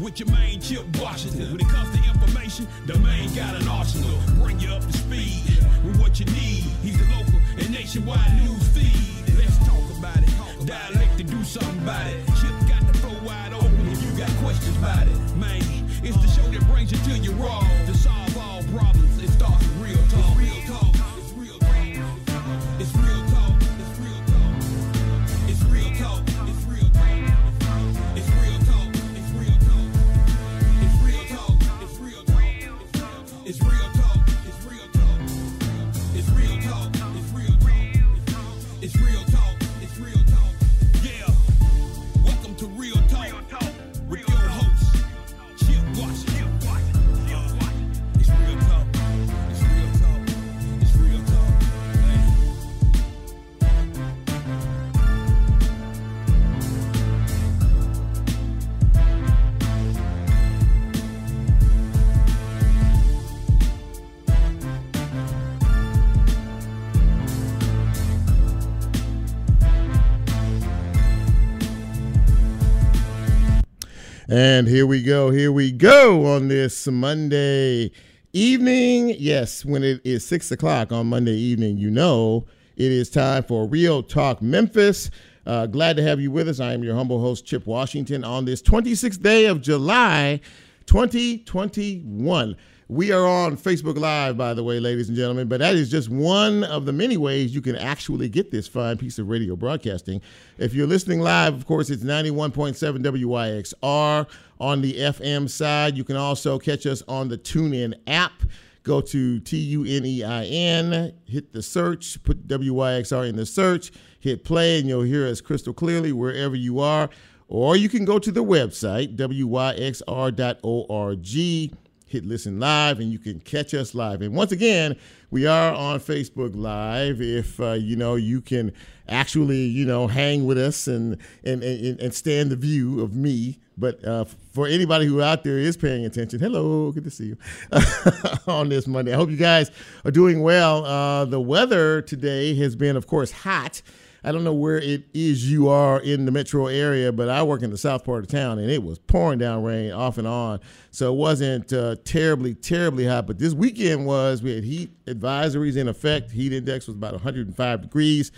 with your main Chip Washington. When it comes to information, the main got an arsenal. Bring you up to speed with what you need. He's a local and nationwide news feed. Let's talk about it. Dialect to do something about it. Chip got the flow wide open if you got questions about it. Man, it's the show that brings you to your raw to solve all problems. And here we go. Here we go on this Monday evening. Yes, when it is six o'clock on Monday evening, you know it is time for Real Talk Memphis. Uh, glad to have you with us. I am your humble host, Chip Washington, on this 26th day of July 2021. We are on Facebook Live, by the way, ladies and gentlemen, but that is just one of the many ways you can actually get this fine piece of radio broadcasting. If you're listening live, of course, it's 91.7 WYXR on the FM side. You can also catch us on the TuneIn app. Go to T U N E I N, hit the search, put WYXR in the search, hit play, and you'll hear us crystal clearly wherever you are. Or you can go to the website, wyxr.org hit listen live and you can catch us live. And once again we are on facebook live. If uh, you know you can actually you know hang with us and and and, and stand the view of me. But uh, for anybody who out there is paying attention hello good to see you on this monday. I hope you guys are doing well. Uh, the weather today has been of course hot I don't know where it is you are in the metro area, but I work in the south part of town and it was pouring down rain off and on. So it wasn't uh, terribly, terribly hot. But this weekend was, we had heat advisories in effect. Heat index was about 105 degrees.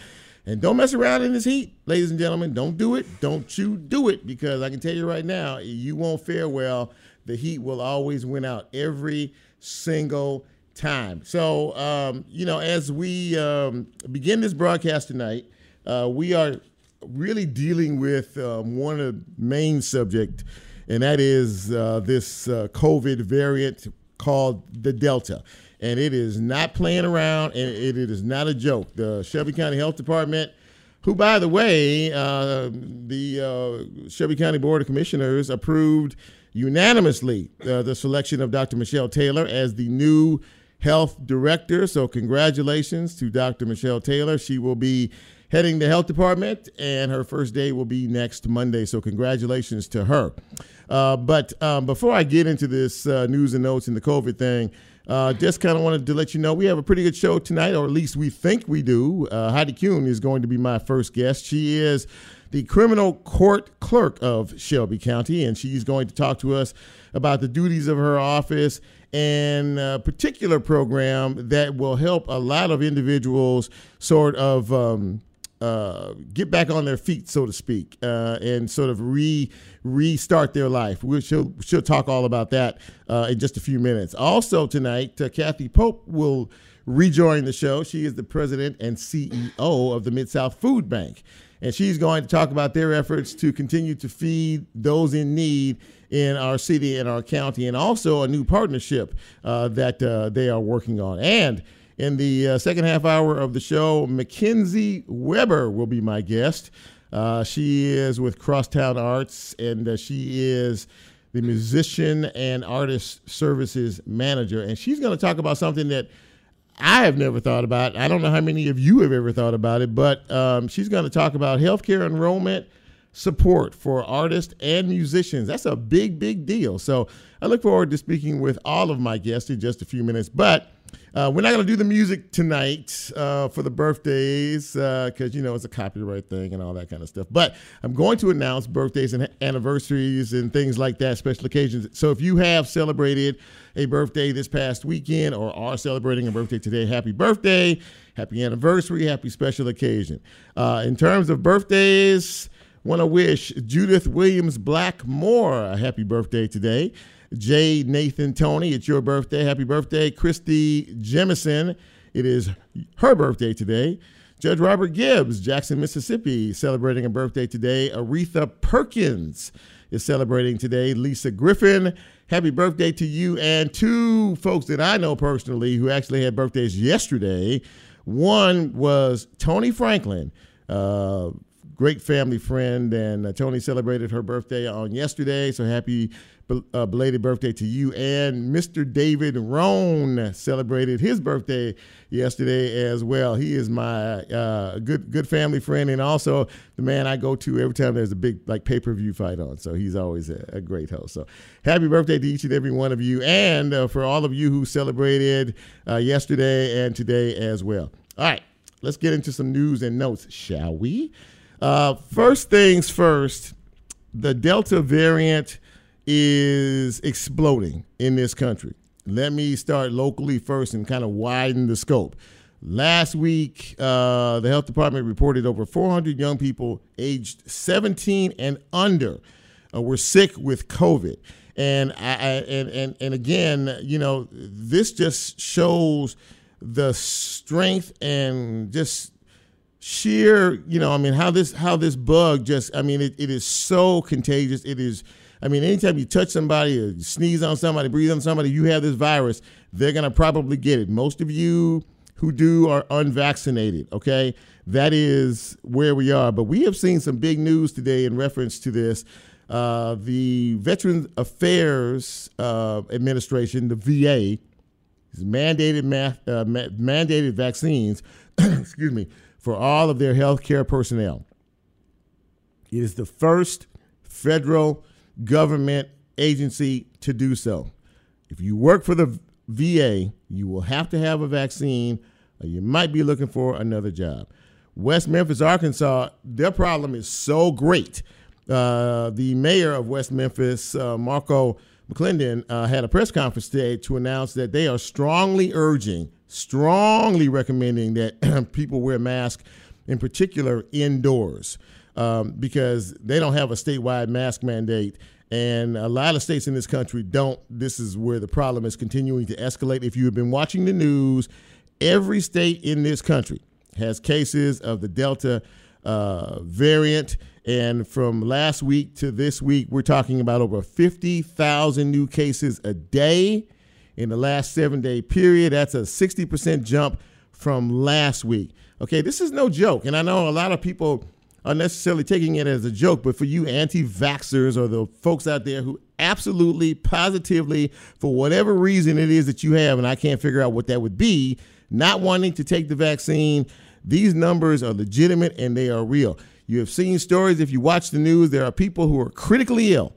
And don't mess around in this heat, ladies and gentlemen. Don't do it. Don't you do it because I can tell you right now, you won't fare well. The heat will always win out every single time. So, um, you know, as we um, begin this broadcast tonight, uh, we are really dealing with um, one of the main subject, and that is uh, this uh, COVID variant called the Delta. And it is not playing around, and it, it is not a joke. The Shelby County Health Department, who, by the way, uh, the uh, Shelby County Board of Commissioners approved unanimously uh, the selection of Dr. Michelle Taylor as the new health director. So, congratulations to Dr. Michelle Taylor. She will be heading the health department, and her first day will be next Monday. So, congratulations to her. Uh, but um, before I get into this uh, news and notes and the COVID thing, uh, just kind of wanted to let you know we have a pretty good show tonight, or at least we think we do. Uh, Heidi Kuhn is going to be my first guest. She is the criminal court clerk of Shelby County, and she's going to talk to us about the duties of her office and a particular program that will help a lot of individuals sort of. Um, uh, get back on their feet, so to speak, uh, and sort of re restart their life. We'll, she'll, she'll talk all about that uh, in just a few minutes. Also tonight, uh, Kathy Pope will rejoin the show. She is the president and CEO of the Mid South Food Bank, and she's going to talk about their efforts to continue to feed those in need in our city and our county, and also a new partnership uh, that uh, they are working on. And in the uh, second half hour of the show, Mackenzie Weber will be my guest. Uh, she is with Crosstown Arts, and uh, she is the musician and artist services manager. And she's going to talk about something that I have never thought about. I don't know how many of you have ever thought about it, but um, she's going to talk about healthcare enrollment support for artists and musicians. That's a big, big deal. So I look forward to speaking with all of my guests in just a few minutes. But Uh, we're not going to do the music tonight uh, for the birthdays because, uh, you know, it's a copyright thing and all that kind of stuff. But I'm going to announce birthdays and anniversaries and things like that, special occasions. So if you have celebrated a birthday this past weekend or are celebrating a birthday today, happy birthday, happy anniversary, happy special occasion. Uh, in terms of birthdays, want to wish Judith Williams Blackmore a happy birthday today. J. Nathan Tony, it's your birthday. Happy birthday. Christy Jemison, it is her birthday today. Judge Robert Gibbs, Jackson, Mississippi, celebrating a birthday today. Aretha Perkins is celebrating today. Lisa Griffin, happy birthday to you. And two folks that I know personally who actually had birthdays yesterday. One was Tony Franklin, uh, great family friend, and uh, Tony celebrated her birthday on yesterday. So happy uh, belated birthday to you. And Mr. David Roan celebrated his birthday yesterday as well. He is my uh, good good family friend and also the man I go to every time there's a big like pay per view fight on. So he's always a, a, great host. So happy birthday to each and every one of you, and uh, for all of you who celebrated uh, yesterday and today as well. All right, let's get into some news and notes, shall we? Uh, first things first, the Delta variant is exploding in this country. Let me start locally first and kind of widen the scope. Last week, uh, the health department reported over 400 young people aged 17 and under uh, were sick with COVID. And I, and and and again, you know, this just shows the strength and just sheer, you know, I mean, how this how this bug just, I mean, it, it is so contagious. It is I mean, anytime you touch somebody or sneeze on somebody, breathe on somebody, you have this virus, they're going to probably get it. Most of you who do are unvaccinated, okay? That is where we are. But we have seen some big news today in reference to this. Uh, the Veterans Affairs uh, Administration, the VA, has mandated math, uh, ma- mandated vaccines, excuse me, for all of their health care personnel. It is the first federal government agency to do so. If you work for the VA, you will have to have a vaccine, or you might be looking for another job. West Memphis, Arkansas, their problem is so great. Uh, the mayor of West Memphis, uh, Marco McClendon, uh, had a press conference today to announce that they are strongly urging, strongly recommending that people wear masks, in particular indoors um, because they don't have a statewide mask mandate. And a lot of states in this country don't. This is where the problem is continuing to escalate. If you have been watching the news, every state in this country has cases of the Delta uh, variant. And from last week to this week, we're talking about over 50,000 new cases a day in the last seven day period. That's a 60% jump from last week. Okay, this is no joke. And I know a lot of people are necessarily taking it as a joke, but for you anti vaxxers or the folks out there who absolutely, positively, for whatever reason it is that you have, and I can't figure out what that would be, not wanting to take the vaccine, these numbers are legitimate and they are real. You have seen stories, if you watch the news, there are people who are critically ill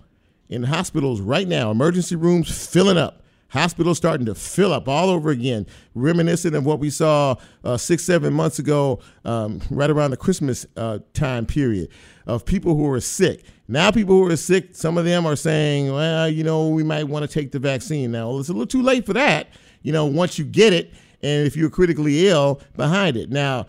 in hospitals right now, emergency rooms filling up Hospitals starting to fill up all over again, reminiscent of what we saw uh, six, seven months ago, um, right around the Christmas uh, time period, of people who are sick. Now, people who are sick, some of them are saying, well, you know, we might want to take the vaccine. Now, it's a little too late for that, you know, once you get it, and if you're critically ill behind it. Now,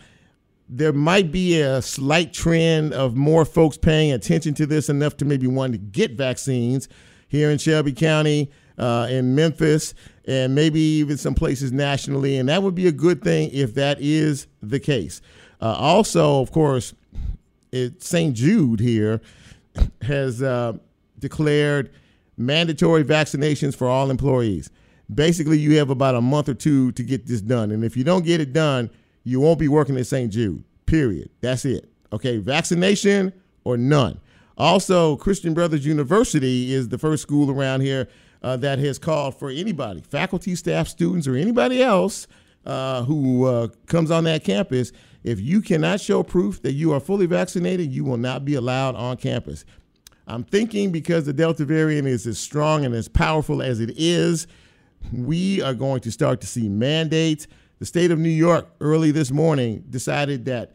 there might be a slight trend of more folks paying attention to this enough to maybe want to get vaccines here in Shelby County uh, in Memphis, and maybe even some places nationally. And that would be a good thing if that is the case. Uh, also, of course, St. Jude here has uh, declared mandatory vaccinations for all employees. Basically, you have about a month or two to get this done. And if you don't get it done, you won't be working at St. Jude, period. That's it. Okay, vaccination or none. Also, Christian Brothers University is the first school around here uh, that has called for anybody, faculty, staff, students, or anybody else uh, who uh, comes on that campus. If you cannot show proof that you are fully vaccinated, you will not be allowed on campus. I'm thinking because the Delta variant is as strong and as powerful as it is, we are going to start to see mandates. The state of New York early this morning decided that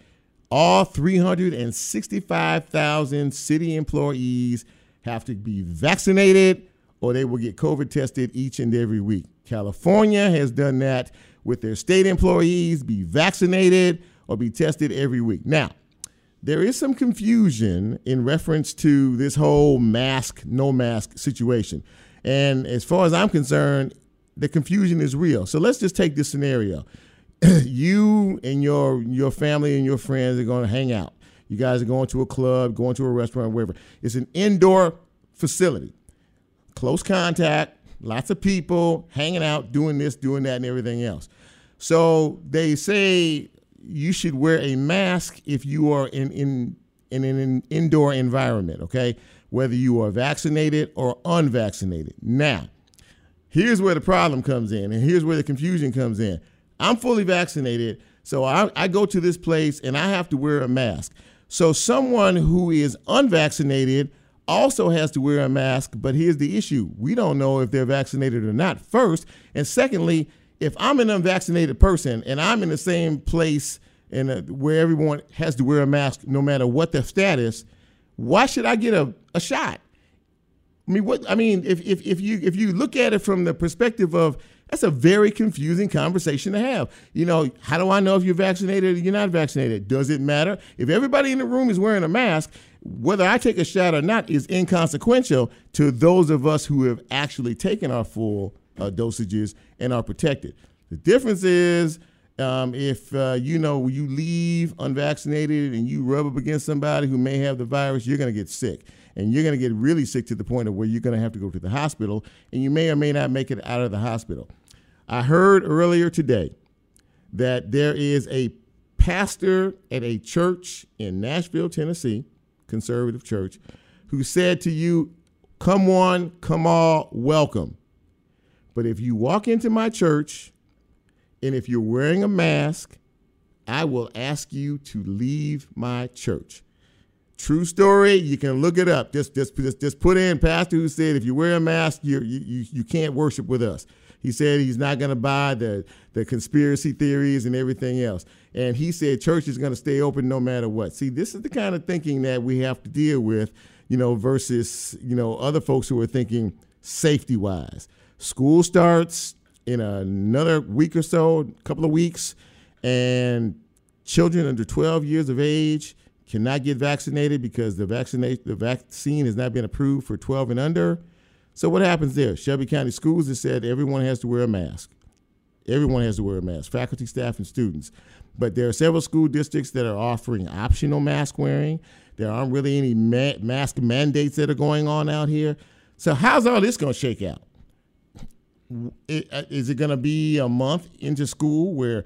all 365,000 city employees have to be vaccinated or they will get COVID tested each and every week. California has done that with their state employees, be vaccinated or be tested every week. Now, there is some confusion in reference to this whole mask, no mask situation. And as far as I'm concerned, the confusion is real. So let's just take this scenario. you and your your family and your friends are going to hang out. You guys are going to a club, going to a restaurant, wherever. It's an indoor facility. Close contact, lots of people hanging out, doing this, doing that, and everything else. So they say you should wear a mask if you are in, in, in an indoor environment, okay? Whether you are vaccinated or unvaccinated. Now, here's where the problem comes in, and here's where the confusion comes in. I'm fully vaccinated, so I, I go to this place and I have to wear a mask. So someone who is unvaccinated also has to wear a mask, but here's the issue. We don't know if they're vaccinated or not, first. And secondly, if I'm an unvaccinated person and I'm in the same place and uh, where everyone has to wear a mask no matter what their status, why should I get a, a shot? I mean, what I mean, if, if if you if you look at it from the perspective of that's a very confusing conversation to have. You know, how do I know if you're vaccinated or you're not vaccinated? Does it matter? If everybody in the room is wearing a mask, whether I take a shot or not is inconsequential to those of us who have actually taken our full uh, dosages and are protected. The difference is um, if uh, you know you leave unvaccinated and you rub up against somebody who may have the virus, you're going to get sick. And you're going to get really sick to the point of where you're going to have to go to the hospital, and you may or may not make it out of the hospital. I heard earlier today that there is a pastor at a church in Nashville, Tennessee, conservative church, who said to you, Come one, come all, welcome. But if you walk into my church and if you're wearing a mask, I will ask you to leave my church. True story. You can look it up. Just, just, just, just put in pastor who said if you wear a mask, you you, you can't worship with us. He said he's not going to buy the, the conspiracy theories and everything else. And he said church is going to stay open no matter what. See, this is the kind of thinking that we have to deal with, you know, versus, you know, other folks who are thinking safety wise. School starts in another week or so, a couple of weeks, and children under 12 years of age cannot get vaccinated because the vaccination the vaccine has not been approved for 12 and under. So what happens there? Shelby County Schools has said everyone has to wear a mask. Everyone has to wear a mask, faculty, staff, and students. But there are several school districts that are offering optional mask wearing. There aren't really any ma- mask mandates that are going on out here. So how's all this going to shake out? Uh, is it going to be a month into school where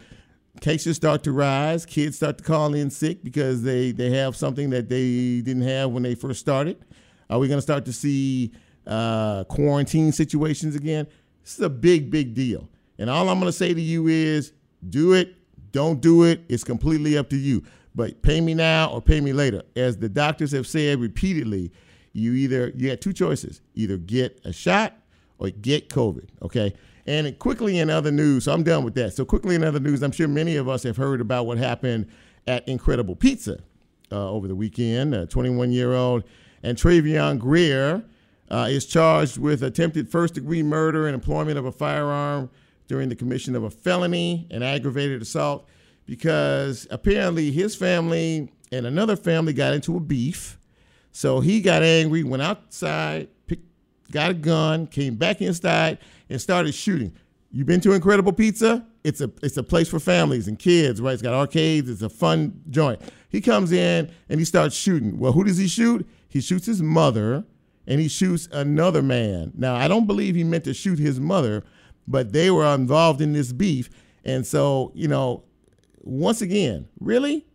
cases start to rise, kids start to call in sick because they, they have something that they didn't have when they first started? Are we going to start to see uh, quarantine situations again? This is a big, big deal. And all I'm going to say to you is do it, don't do it. It's completely up to you. But pay me now or pay me later. As the doctors have said repeatedly, you either you had two choices: either get a shot or get COVID. Okay. And quickly in other news, so I'm done with that. So quickly in other news, I'm sure many of us have heard about what happened at Incredible Pizza uh, over the weekend. A 21 year old and Travion Greer uh, is charged with attempted first degree murder and employment of a firearm during the commission of a felony and aggravated assault because apparently his family and another family got into a beef. So he got angry, went outside, got a gun, came back inside, and started shooting. You been to Incredible Pizza? It's a it's a place for families and kids, right? It's got arcades. It's a fun joint. He comes in and he starts shooting. Well, who does he shoot? He shoots his mother, and he shoots another man. Now, I don't believe he meant to shoot his mother, but they were involved in this beef, and so you know, once again, really,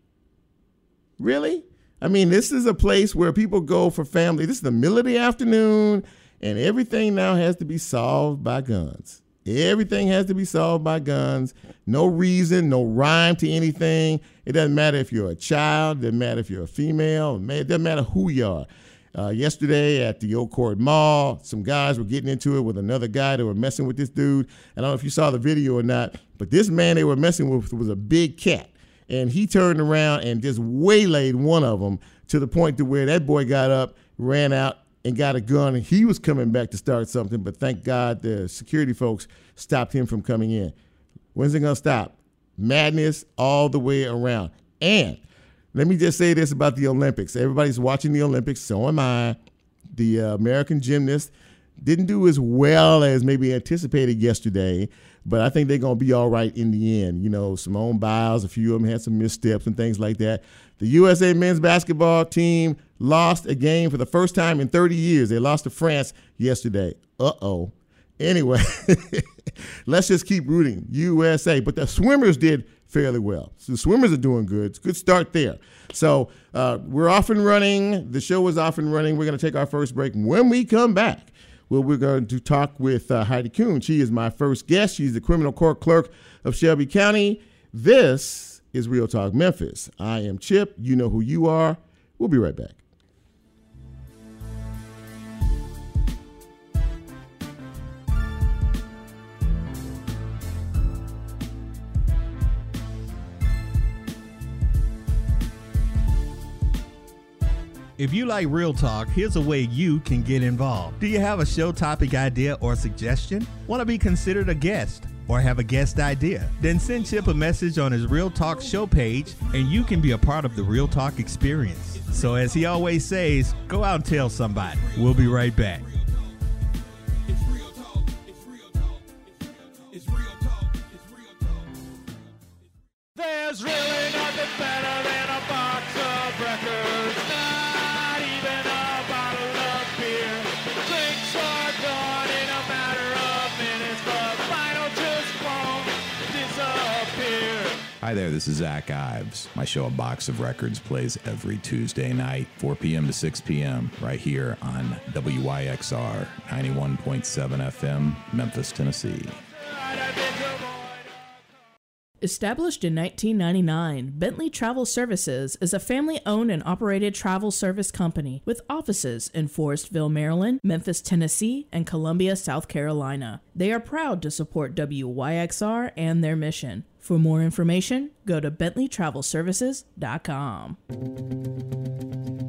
really. I mean, this is a place where people go for family. This is the middle of the afternoon and everything now has to be solved by guns. Everything has to be solved by guns. No reason, no rhyme to anything. It doesn't matter if you're a child, it doesn't matter if you're a female, it doesn't matter who you are. Uh, yesterday at the Oak Court Mall, some guys were getting into it with another guy. They were messing with this dude. I don't know if you saw the video or not, but this man they were messing with was a big cat. And he turned around and just waylaid one of them to the point to where that boy got up, ran out, and got a gun. And he was coming back to start something, but thank God the security folks stopped him from coming in. When's it to stop? Madness all the way around. And let me just say this about the Olympics. Everybody's watching the Olympics, so am I. The uh, American gymnast didn't do as well as maybe anticipated yesterday, but I think they're going to be all right in the end. You know, Simone Biles, a few of them had some missteps and things like that. The USA men's basketball team lost a game for the first time in 30 years. They lost to France yesterday. Uh oh. Anyway, let's just keep rooting USA. But the swimmers did fairly well. So the swimmers are doing good. It's a good start there. So uh, we're off and running. The show is off and running. We're going to take our first break. When we come back, well, we're going to talk with uh, Heidi Kuhn. She is my first guest. She's the criminal court clerk of Shelby County. This is Real Talk Memphis. I am Chip. You know who you are. We'll be right back. If you like Real Talk, here's a way you can get involved. Do you have a show topic idea or suggestion? Want to be considered a guest? Or have a guest idea? Then send Chip a message on his Real Talk show page and you can be a part of the Real Talk experience. So, as he always says, go out and tell somebody. We'll be right back. Hi there, this is Zach Ives. My show, A Box of Records, plays every Tuesday night, 4 p.m. to 6 p.m., right here on WYXR 91.7 FM, Memphis, Tennessee. Established in 1999, Bentley Travel Services is a family owned and operated travel service company with offices in Forestville, Maryland, Memphis, Tennessee, and Columbia, South Carolina. They are proud to support WYXR and their mission. For more information, go to bentleytravelservices.com.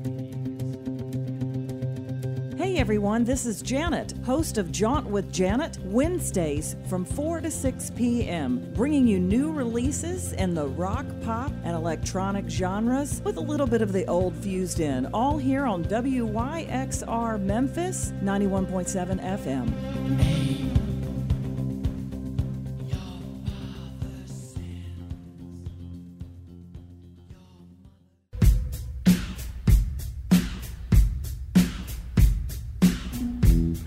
Everyone, this is Janet, host of Jaunt with Janet, Wednesdays from 4 to 6 p.m., bringing you new releases in the rock, pop, and electronic genres with a little bit of the old fused in, all here on WYXR Memphis 91.7 FM.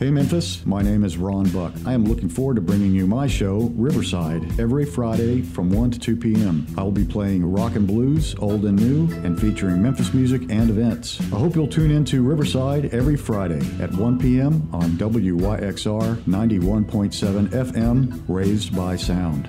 Hey Memphis, my name is Ron Buck. I am looking forward to bringing you my show, Riverside, every Friday from 1 to 2 p.m. I will be playing rock and blues, old and new, and featuring Memphis music and events. I hope you'll tune in to Riverside every Friday at 1 p.m. on WYXR 91.7 FM, Raised by Sound.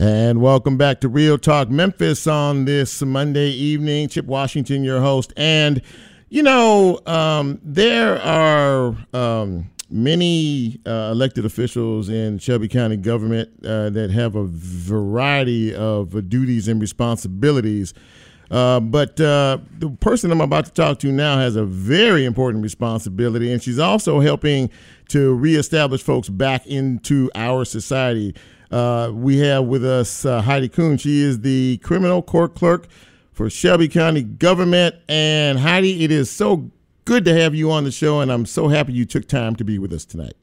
And welcome back to Real Talk Memphis on this Monday evening. Chip Washington, your host. And, you know, um, there are um, many uh, elected officials in Shelby County government uh, that have a variety of uh, duties and responsibilities. Uh, but uh, the person I'm about to talk to now has a very important responsibility, and she's also helping to reestablish folks back into our society. Uh, we have with us uh, Heidi Kuhn. She is the criminal court clerk for Shelby County government. And Heidi, it is so good to have you on the show, and I'm so happy you took time to be with us tonight.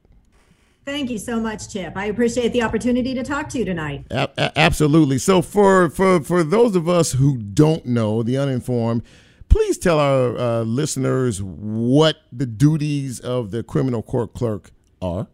Thank you so much, Chip. I appreciate the opportunity to talk to you tonight. A- a- absolutely. So, for, for, for those of us who don't know, the uninformed, please tell our uh, listeners what the duties of the criminal court clerk are.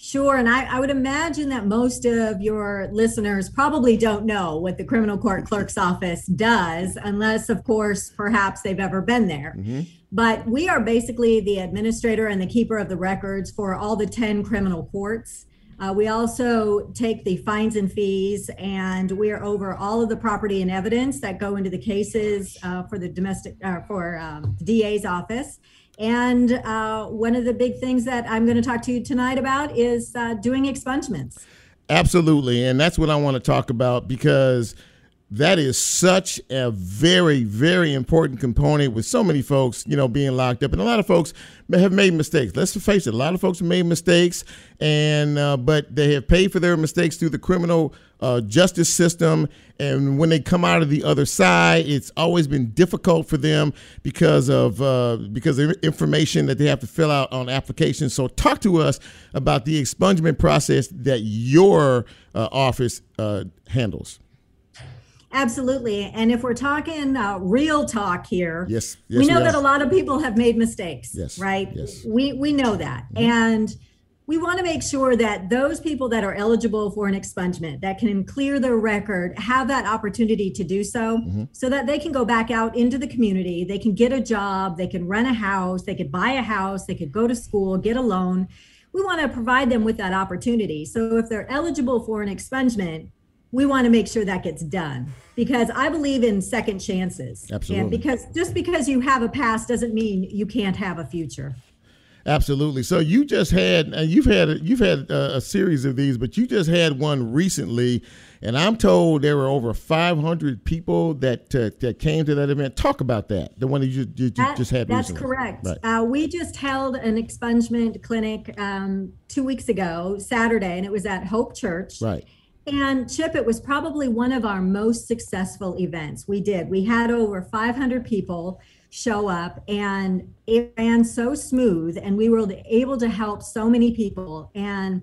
Sure. And I, I, would imagine that most of your listeners probably don't know what the criminal court clerk's office does, unless, of course, perhaps they've ever been there. Mm-hmm. But we are basically the administrator and the keeper of the records for all the 10 criminal courts. Uh, we also take the fines and fees, and we are over all of the property and evidence that go into the cases uh, for the domestic, uh, for um, DA's office. And uh, one of the big things that I'm going to talk to you tonight about is uh, doing expungements. Absolutely. And that's what I want to talk about because that is such a very, very important component with so many folks, you know, being locked up, and a lot of folks have made mistakes. Let's face it, a lot of folks have made mistakes, and uh, but they have paid for their mistakes through the criminal uh, justice system, and when they come out of the other side, it's always been difficult for them because of uh, because of information that they have to fill out on applications. So, talk to us about the expungement process that your uh, office uh, handles. Absolutely. And if we're talking uh, real talk here, yes, yes we know we that a lot of people have made mistakes. Yes. Right? Yes. We we know that. Mm-hmm. And we want to make sure that those people that are eligible for an expungement that can clear their record have that opportunity to do so mm-hmm. so that they can go back out into the community they can get a job they can rent a house they could buy a house they could go to school get a loan we want to provide them with that opportunity so if they're eligible for an expungement we want to make sure that gets done because I believe in second chances. Absolutely. And because just because you have a past doesn't mean you can't have a future. Absolutely. So you just had and you've had you've had a, a, series of these, but you just had one recently, and I'm told there were over 500 people that uh, that came to that event. Talk about that. The one that you, you, you that, just had. That's recently. correct. Right. Uh, we just held an expungement clinic um, two weeks ago, Saturday, and it was at Hope Church. Right. And Chip, it was probably one of our most successful events. We did. We had over 500 people show up and it ran so smooth and we were able to help so many people and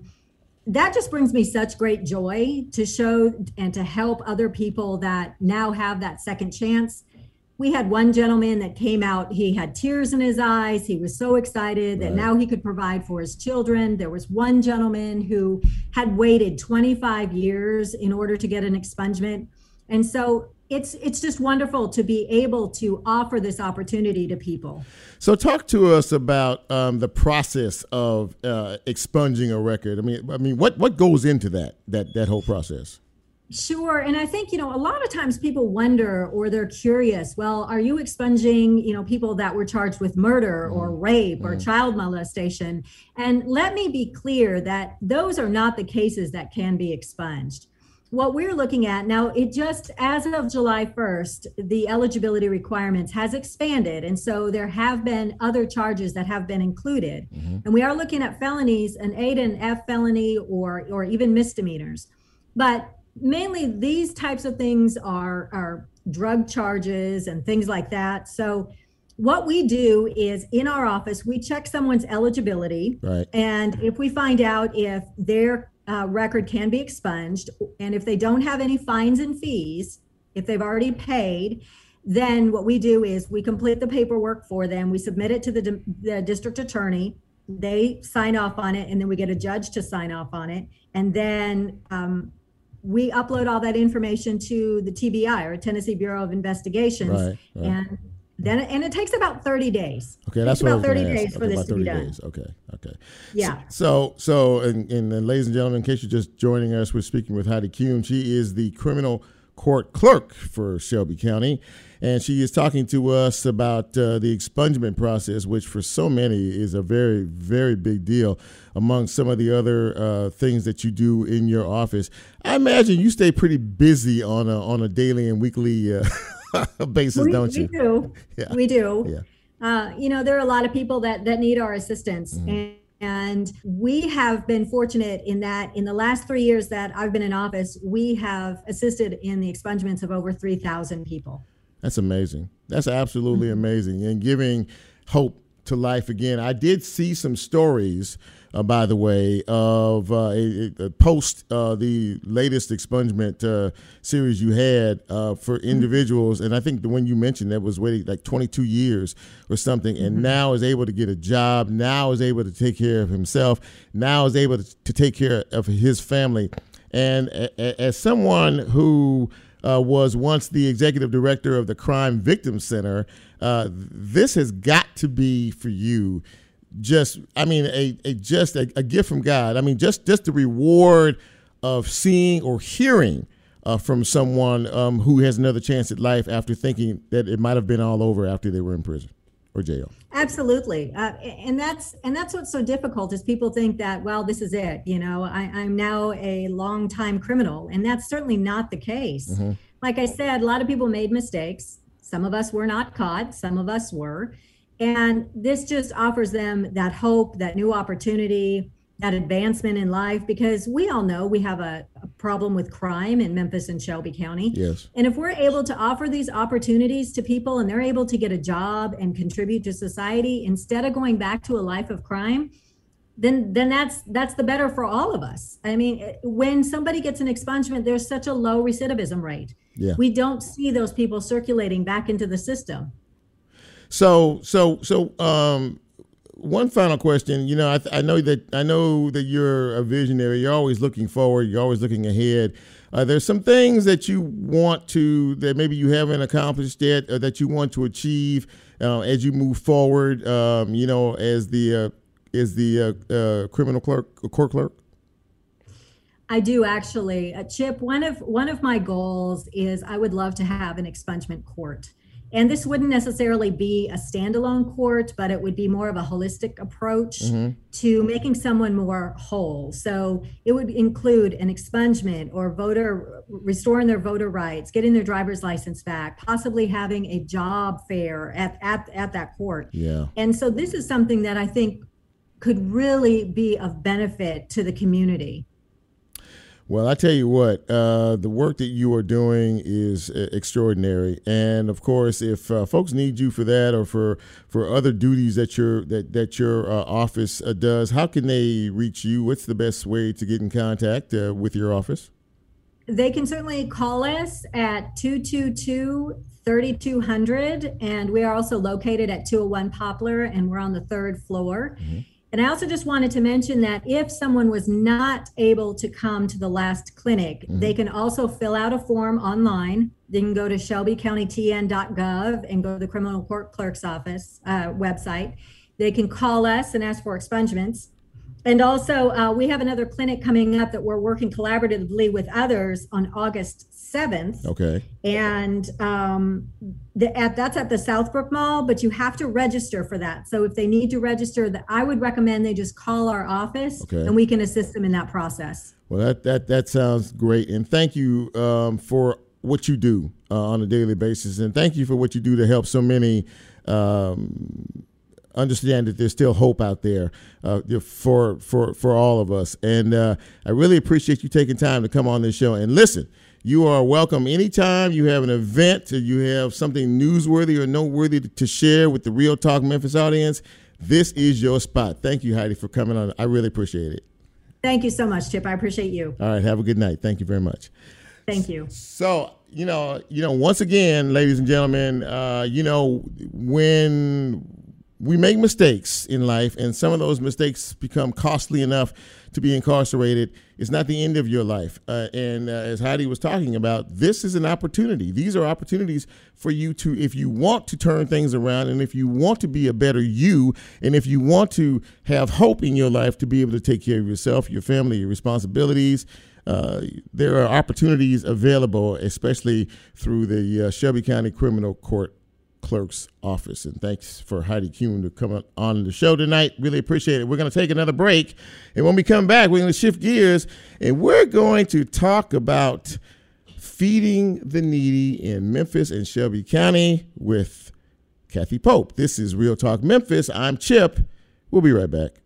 that just brings me such great joy to show and to help other people that now have that second chance we had one gentleman that came out he had tears in his eyes he was so excited that right. now he could provide for his children. There was one gentleman who had waited 25 years in order to get an expungement. And so it's it's just wonderful to be able to offer this opportunity to people. So talk to us about um, the process of uh, expunging a record. I mean i mean what what goes into that that that whole process Sure. And I think, you know, a lot of times people wonder or they're curious, well, are you expunging, you know, people that were charged with murder or mm-hmm. rape or mm-hmm. child molestation? And let me be clear that those are not the cases that can be expunged. What we're looking at now, it just as of July 1st, the eligibility requirements has expanded. And so there have been other charges that have been included. Mm-hmm. And we are looking at felonies, an A and F felony or or even misdemeanors. But mainly these types of things are are drug charges and things like that. So what we do is in our office we check someone's eligibility right. and if we find out if their uh, record can be expunged and if they don't have any fines and fees if they've already paid then what we do is we complete the paperwork for them we submit it to the, the district attorney they sign off on it and then we get a judge to sign off on it and then um, we upload all that information to the TBI or Tennessee Bureau of Investigations, right, right. and then and it takes about 30 days. Okay, that's about 30 days for this to be done. Days. Okay, okay. Yeah. So, so, and, and, ladies and gentlemen, in case you're just joining us, we're speaking with Heidi Kuhn. She is the criminal court clerk for Shelby County, and she is talking to us about uh, the expungement process, which for so many is a very, very big deal among some of the other uh, things that you do in your office. I imagine you stay pretty busy on a, on a daily and weekly uh, basis, we, don't you? we you? Do. Yeah. We do. Yeah. Uh, you know, there are a lot of people that, that need our assistance. Mm-hmm. And and we have been fortunate in that in the last three years that I've been in office, we have assisted in the expungements of over 3,000 people. That's amazing. That's absolutely mm-hmm. amazing. And giving hope to life again. I did see some stories, uh, by the way, of uh, a, a post uh, the latest expungement uh, series you had uh, for individuals, and I think the one you mentioned that was waiting like 22 years or something, and now is able to get a job, now is able to take care of himself, now is able to, to take care of his family, and a, a, as someone who uh, was once the executive director of the Crime Victim Center. Uh, this has got to be for you just I mean a, a just a, a, gift from God. I mean just just the reward of seeing or hearing uh, from someone um, who has another chance at life after thinking that it might have been all over after they were in prison or jail. Absolutely, uh, and that's and that's what's so difficult is people think that well this is it. You know I, I'm now a long time criminal, and that's certainly not the case. Mm-hmm. Like I said, a lot of people made mistakes some of us were not caught, some of us were. And this just offers them that hope, that new opportunity, that advancement in life, because we all know we have a, a, problem with crime in Memphis and Shelby County. Yes. And if we're able to offer these opportunities to people and they're able to get a job and contribute to society instead of going back to a life of crime, then then that's that's the better for all of us. I mean, when somebody gets an expungement, there's such a low recidivism rate. Yeah. We don't see those people circulating back into the system. So so so um one final question. You know, I, th- I know that I know that you're a visionary. You're always looking forward. You're always looking ahead. Uh, there's some things that you want to that maybe you haven't accomplished yet, or that you want to achieve uh, as you move forward. Um, you know, as the uh, is the uh, uh, criminal clerk, court clerk. I do actually, uh, Chip. One of one of my goals is I would love to have an expungement court, and this wouldn't necessarily be a standalone court, but it would be more of a holistic approach mm-hmm. to making someone more whole. So it would include an expungement or voter restoring their voter rights, getting their driver's license back, possibly having a job fair at at at that court. Yeah. And so this is something that I think could really be of benefit to the community. Well, I tell you what, uh, the work that you are doing is uh, extraordinary, and of course, if uh, folks need you for that or for for other duties that your that that your uh, office uh, does, how can they reach you? What's the best way to get in contact uh, with your office? They can certainly call us at 222 3200, and we are also located at 201 Poplar, and we're on the third floor. Mm-hmm. And I also just wanted to mention that if someone was not able to come to the last clinic, mm-hmm. they can also fill out a form online. They can go to shelbycountytn.gov and go to the criminal court clerk's office uh, website. They can call us and ask for expungements. And also, uh, we have another clinic coming up that we're working collaboratively with others on August 7th. Okay. And um, the, at, that's at the Southbrook Mall, but you have to register for that. So if they need to register, that I would recommend they just call our office okay. and we can assist them in that process. Well, that, that, that sounds great. And thank you um, for what you do uh, on a daily basis. And thank you for what you do to help so many um, understand that there's still hope out there uh, for for for all of us. And uh, I really appreciate you taking time to come on this show and listen. You are welcome anytime you have an event you have something newsworthy or noteworthy to share with the Real Talk Memphis audience. This is your spot. Thank you, Heidi, for coming on. I really appreciate it. Thank you so much, Chip. I appreciate you. All right. Have a good night. Thank you very much. Thank you. So, you know, you know, once again, ladies and gentlemen, uh, you know, when we make mistakes in life, and some of those mistakes become costly enough to be incarcerated. It's not the end of your life. Uh, and uh, as Heidi was talking about, this is an opportunity. These are opportunities for you to, if you want to turn things around, and if you want to be a better you, and if you want to have hope in your life to be able to take care of yourself, your family, your responsibilities. Uh, there are opportunities available, especially through the uh, Shelby County Criminal Court clerk's office. And thanks for Heidi Kuhn to come on the show tonight. Really appreciate it. We're going to take another break. And when we come back, we're going to shift gears and we're going to talk about feeding the needy in Memphis and Shelby County with Kathy Pope. This is Real Talk Memphis. I'm Chip. We'll be right back.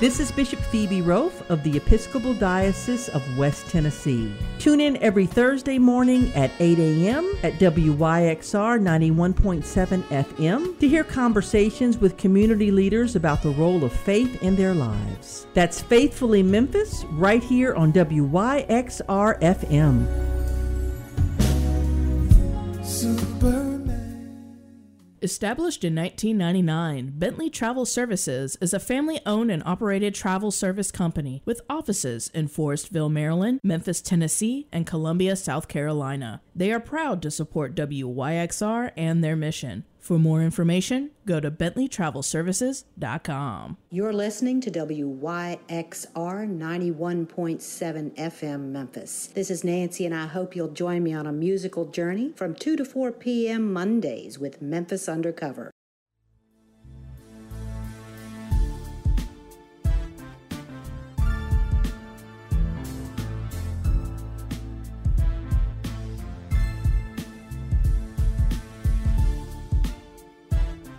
This is Bishop Phoebe Roaf of the Episcopal Diocese of West Tennessee. Tune in every Thursday morning at 8 a.m. at WYXR 91.7 FM to hear conversations with community leaders about the role of faith in their lives. That's Faithfully Memphis, right here on WYXR FM. Established in 1999, Bentley Travel Services is a family owned and operated travel service company with offices in Forestville, Maryland, Memphis, Tennessee, and Columbia, South Carolina. They are proud to support WYXR and their mission. For more information, go to bentleytravelservices.com. You're listening to WYXR 91.7 FM Memphis. This is Nancy, and I hope you'll join me on a musical journey from 2 to 4 p.m. Mondays with Memphis Undercover.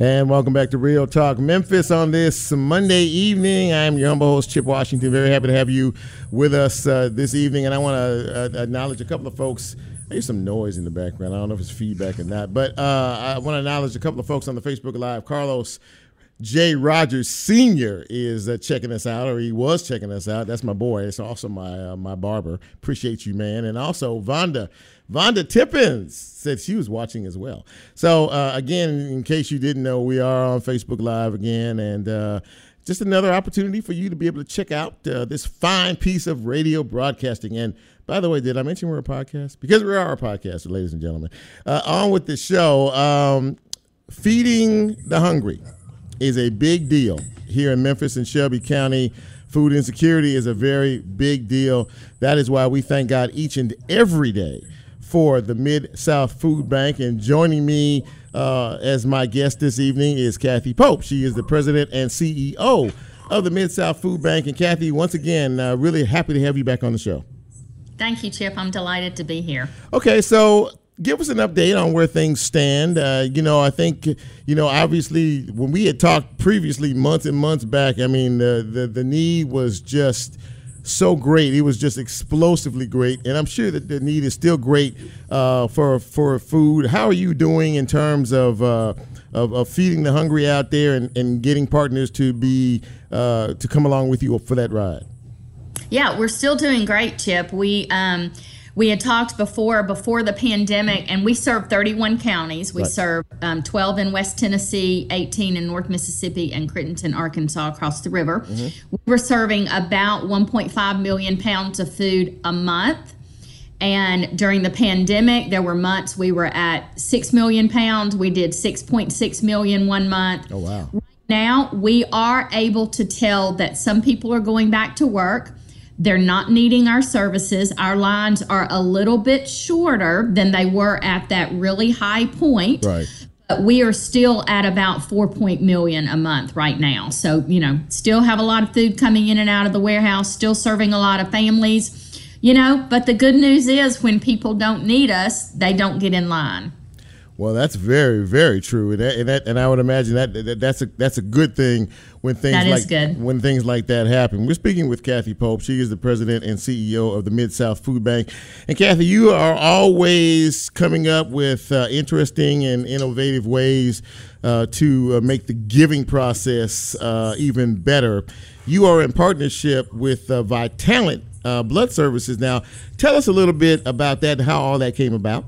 And welcome back to Real Talk Memphis on this Monday evening. I'm your humble host, Chip Washington. Very happy to have you with us uh, this evening. And I want to uh, acknowledge a couple of folks. There's some noise in the background. I don't know if it's feedback or not. But uh, I want to acknowledge a couple of folks on the Facebook Live. Carlos J. Rogers Sr. is uh, checking us out, or he was checking us out. That's my boy. It's also my uh, my barber. Appreciate you, man. And also Vonda. Vonda Tippins said she was watching as well. So uh, again, in case you didn't know, we are on Facebook Live again, and uh, just another opportunity for you to be able to check out uh, this fine piece of radio broadcasting. And by the way, did I mention we're a podcast? Because we are a podcast, ladies and gentlemen. Uh, on with the show, um, feeding the hungry is a big deal here in Memphis and Shelby County. Food insecurity is a very big deal. That is why we thank God each and every day for the Mid South Food Bank. And joining me uh, as my guest this evening is Kathy Pope. She is the president and CEO of the Mid South Food Bank. And Kathy, once again, uh, really happy to have you back on the show. Thank you, Chip. I'm delighted to be here. Okay, so give us an update on where things stand. Uh, you know, I think you know obviously when we had talked previously months and months back. I mean, the the, the need was just so great. It was just explosively great, and I'm sure that the need is still great uh, for for food. How are you doing in terms of uh, of, of feeding the hungry out there and, and getting partners to be uh, to come along with you for that ride? Yeah, we're still doing great, Chip. We um, we had talked before before the pandemic, and we serve 31 counties. We Right. serve um, 12 in West Tennessee, 18 in North Mississippi, and Crittenden, Arkansas, across the river. We were serving about 1.5 million pounds of food a month. And during the pandemic, there were months we were at 6 million pounds. We did 6.6 million one month Oh wow! now we are able to tell that some people are going back to work. They're not needing our services. Our lines are a little bit shorter than they were at that really high point. Right. But we are still at about 4 point million a month right now. So, you know, still have a lot of food coming in and out of the warehouse, still serving a lot of families, you know, but the good news is when people don't need us, they don't get in line. Well, that's very, very true, and that, and, that, and I would imagine that, that that's a that's a good thing when things That like good. when things like that happen. We're speaking with Kathy Pope. She is the president and CEO of the Mid South Food Bank. And Kathy, you are always coming up with uh, interesting and innovative ways uh, to uh, make the giving process uh, even better. You are in partnership with uh, Vitalant uh, Blood Services. Now, tell us a little bit about that and how all that came about.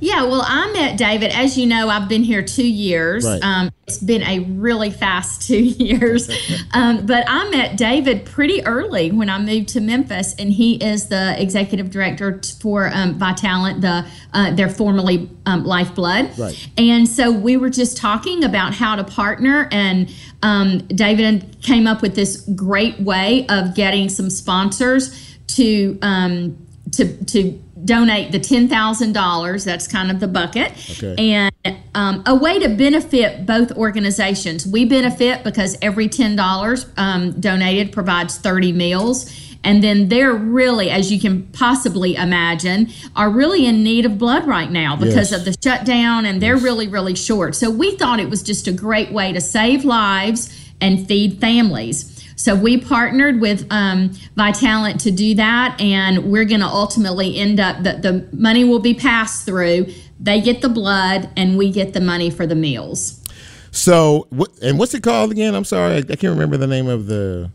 Yeah, well, I met David. As you know, I've been here two years. Right. Um, it's been a really fast two years. um, but I met David pretty early when I moved to Memphis, and he is the executive director for um, Vitalant, the uh, they're formerly um, Lifeblood. Right. And so we were just talking about how to partner, and um, David came up with this great way of getting some sponsors to um, to to donate the ten thousand dollars. That's kind of the bucket, Okay. and um, a way to benefit both organizations. We benefit because every ten dollars um, donated provides thirty meals. And then they're really, as you can possibly imagine, are really in need of blood right now because Yes. of the shutdown, and they're really, really short. So we thought it was just a great way to save lives and feed families. So we partnered with um, Vitalant to do that, and we're going to ultimately end up that the money will be passed through. They get the blood, and we get the money for the meals. So, and what's it called again? I'm sorry, I, I can't remember the name of the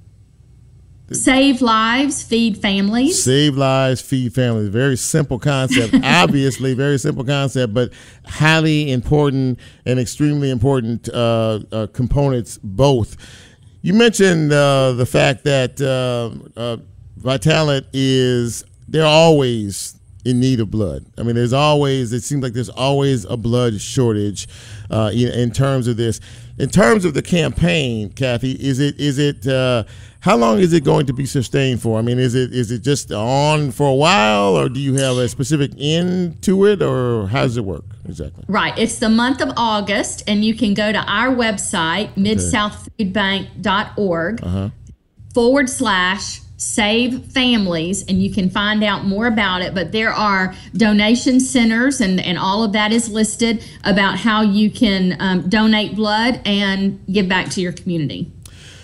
Save lives, feed families. Save lives, feed families. Very simple concept. Obviously, very simple concept, but highly important and extremely important uh, uh, components both. You mentioned uh, the fact that uh, uh, Vitalant is they're always in need of blood. I mean, there's always it seems like there's always a blood shortage uh, in, in terms of this. In terms of the campaign, Kathy, is it is it uh, how long is it going to be sustained for? I mean, is it is it just on for a while, or do you have a specific end to it, or how does it work exactly? Right. It's the month of August, and you can go to our website, midsouthfoodbank.org. Uh huh. forward slash save families and you can find out more about it but there are donation centers and, and all of that is listed about how you can um, donate blood and give back to your community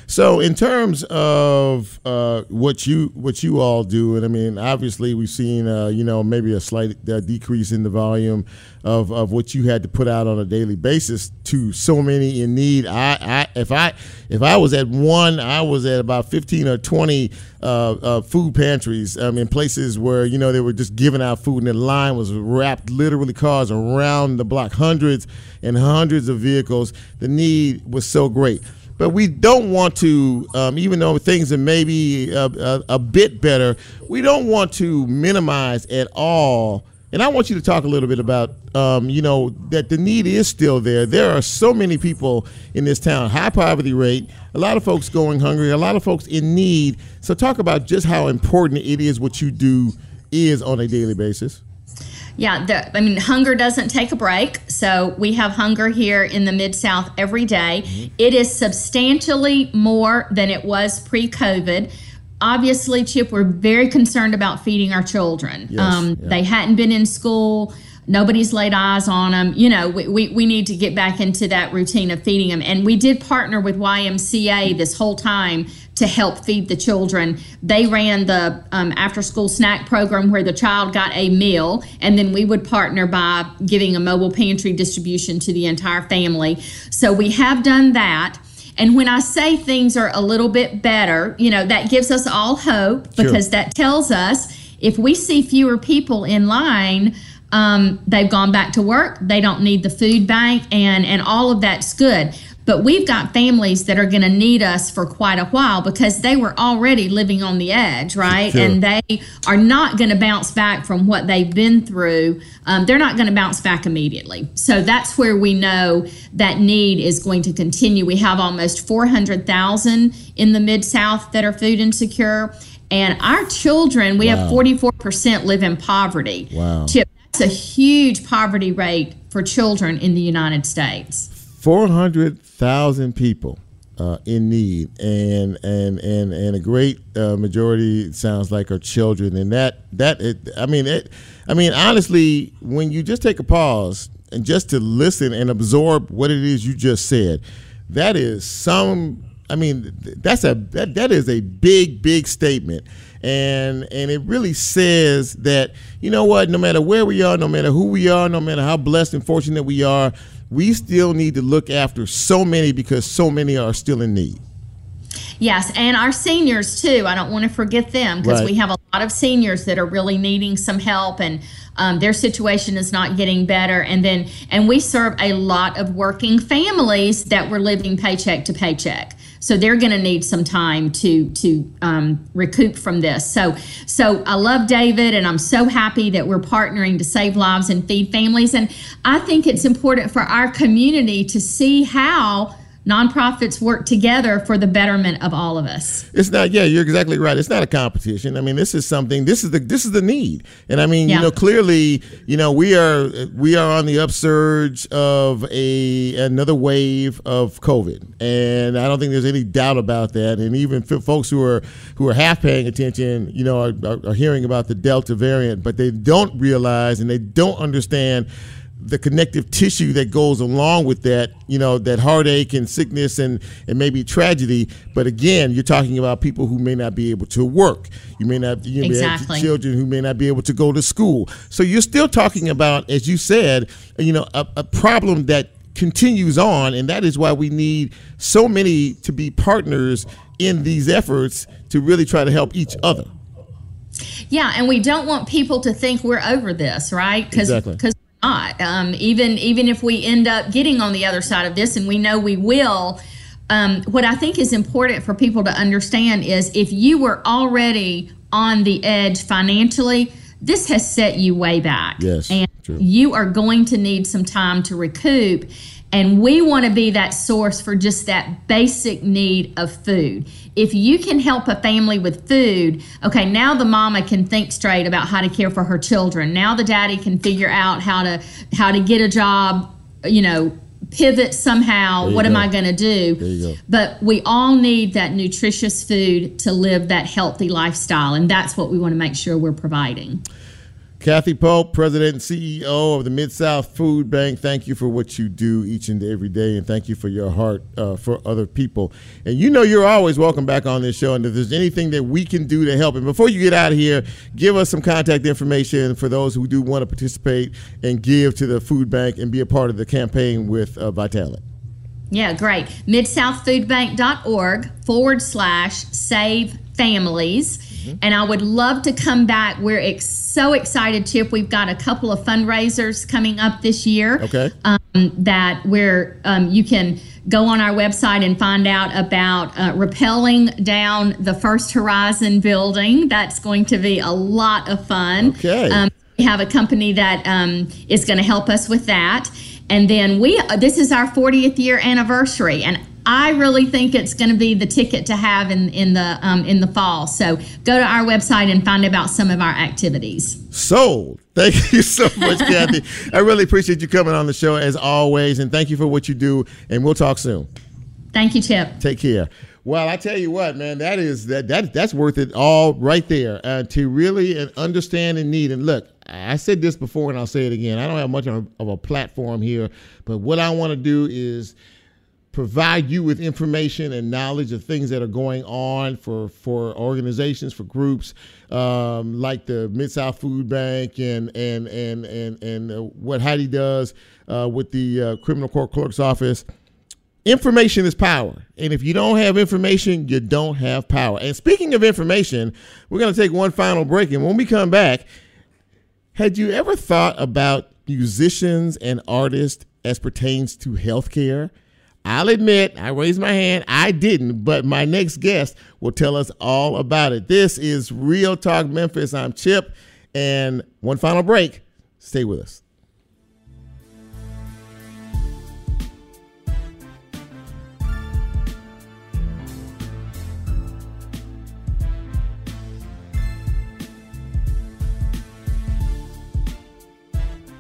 So, in terms of uh, what you what you all do, and I mean, obviously, we've seen uh, you know maybe a slight uh, decrease in the volume of, of what you had to put out on a daily basis to so many in need. I, I if I if I was at one, I was at about fifteen or twenty uh, uh, food pantries. I mean, places where you know they were just giving out food, and the line was wrapped literally cars around the block, hundreds and hundreds of vehicles. The need was so great but we don't want to, um, even though things are maybe a, a, a bit better, we don't want to minimize at all. And I want you to talk a little bit about, um, you know, that the need is still there. There are so many people in this town, high poverty rate, a lot of folks going hungry, a lot of folks in need. So talk about just how important it is what you do is on a daily basis. Yeah the, i mean hunger doesn't take a break so we have hunger here in the mid south every day. It is substantially more than it was pre-covid. Obviously chip we're very concerned about feeding our children. Yes, um, yeah. they hadn't been in school. Nobody's laid eyes on them you know we, we, we need to get back into that routine of feeding them and we did partner with ymca this whole time to help feed the children they ran the um, after school snack program where the child got a meal and then we would partner by giving a mobile pantry distribution to the entire family so we have done that and when I say things are a little bit better, you know, that gives us all hope Sure. because that tells us if we see fewer people in line, um, they've gone back to work, they don't need the food bank, and, and all of that's good. But we've got families that are going to need us for quite a while because they were already living on the edge, right? Sure. And they are not going to bounce back from what they've been through. Um, they're not going to bounce back immediately. So that's where we know that need is going to continue. We have almost 400,000 in the Mid South that are food insecure. And our children, we have 44% live in poverty. Wow. Chip, that's a huge poverty rate for children in the United States. 400,000 people uh, in need, and and and and a great uh, majority sounds like are children, and that that it, I mean it, I mean honestly, when you just take a pause and just to listen and absorb what it is you just said, that is some. I mean, that's a that, that is a big big statement, and and it really says that you know what, no matter where we are, no matter who we are, no matter how blessed and fortunate we are, we still need to look after so many because so many are still in need. Yes, and our seniors too. I don't want to forget them because Right. we have a lot of seniors that are really needing some help, and um, their situation is not getting better. And then, and we serve a lot of working families that were living paycheck to paycheck. So they're going to need some time to to um, recoup from this. So so I love David, and I'm so happy that we're partnering to save lives and feed families. And I think it's important for our community to see how nonprofits work together for the betterment of all of us. It's not. Yeah, you're exactly right. It's not a competition. I mean, this is something. This is the this is the need. And I mean, Yeah. you know, clearly, you know, we are we are on the upsurge of a another wave of COVID, and I don't think there's any doubt about that. And even folks who are who are half paying attention, you know, are, are, are hearing about the Delta variant, but they don't realize and they don't understand the connective tissue that goes along with that, you know, that heartache and sickness and, and maybe tragedy. But again, you're talking about people who may not be able to work. You may not, you may have Exactly. children who may not be able to go to school. So you're still talking about, as you said, you know, a, a problem that continues on. And that is why we need so many to be partners in these efforts to really try to help each other. Yeah, and we don't want people to think we're over this, right? Because Exactly. we're not. Um, even even if we end up getting on the other side of this, and we know we will. Um, what I think is important for people to understand is if you were already on the edge financially, this has set you way back. Yes, And true. you are going to need some time to recoup. And we want to be that source for just that basic need of food. If you can help a family with food, okay, now the mama can think straight about how to care for her children. Now the daddy can figure out how to how to get a job, you know, pivot somehow. What am. I going to do? Go. But we all need that nutritious food to live that healthy lifestyle, and that's what we want to make sure we're providing. Kathy Pope, President and CEO of the Mid South Food Bank, thank you for what you do each and every day, and thank you for your heart uh, for other people. And you know you're always welcome back on this show, and if there's anything that we can do to help, and before you get out of here, give us some contact information for those who do want to participate and give to the food bank and be a part of the campaign with uh. Yeah, great. MidSouthFoodBank.org forward slash save families. And I would love to come back. We're ex- so excited, Chip. We've got a couple of fundraisers coming up this year Okay. um, that where um, you can go on our website and find out about uh, rappelling down the First Horizon building. That's going to be a lot of fun. Okay. Um, we have a company that um, is going to help us with that. And then we, this is our 40th year anniversary. And I really think it's going to be the ticket to have in, in the um, in the fall. So go to our website and find out about some of our activities. Sold. Thank you so much, Kathy. I really appreciate you coming on the show as always, and thank you for what you do. And we'll talk soon. Thank you, Chip. Take care. Well, I tell you what, man, that is that that that's worth it all right there uh, to really uh, understand and need. And look, I said this before, and I'll say it again. I don't have much of a, of a platform here, but what I want to do is provide you with information and knowledge of things that are going on for for organizations for groups um, like the Mid South Food Bank and and and and and uh, what Heidi does uh, with the uh, criminal court clerk's office information is power. And if you don't have information, you don't have power. And speaking of information, we're going to take one final break. And when we come back, had you ever thought about musicians and artists as pertains to healthcare? I'll admit, I raised my hand. I didn't, but my next guest will tell us all about it. This is Real Talk Memphis. I'm Chip. And one final break. Stay with us.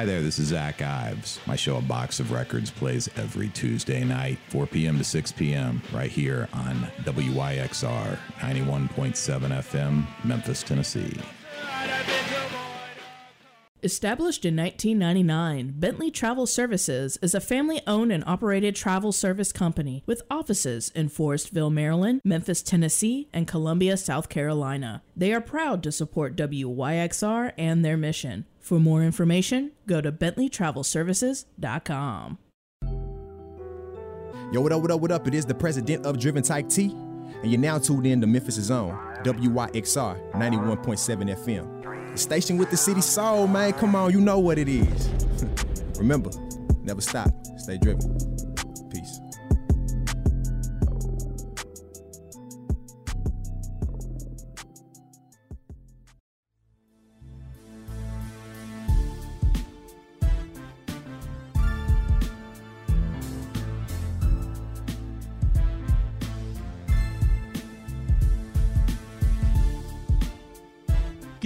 Hi, there, this is Zach Ives. My show, A Box of Records, plays every Tuesday night, 4 p.m. to 6 p.m., right here on WYXR 91.7 FM, Memphis, Tennessee. Established in 1999, Bentley Travel Services is a family owned and operated travel service company with offices in Forestville, Maryland, Memphis, Tennessee, and Columbia, South Carolina. They are proud to support WYXR and their mission. For more information, go to bentleytravelservices.com. Yo, what up, what up, what up? It is the president of Driven Type T, and you're now tuned in to Memphis' own WYXR 91.7 FM. The station with the city soul, man. Come on, you know what it is. Remember, never stop, stay driven. Peace.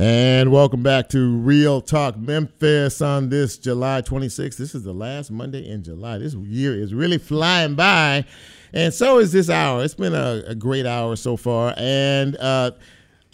And welcome back to Real Talk Memphis on this July 26th. This is the last Monday in July. This year is really flying by, and so is this hour. It's been a, a great hour so far, and uh,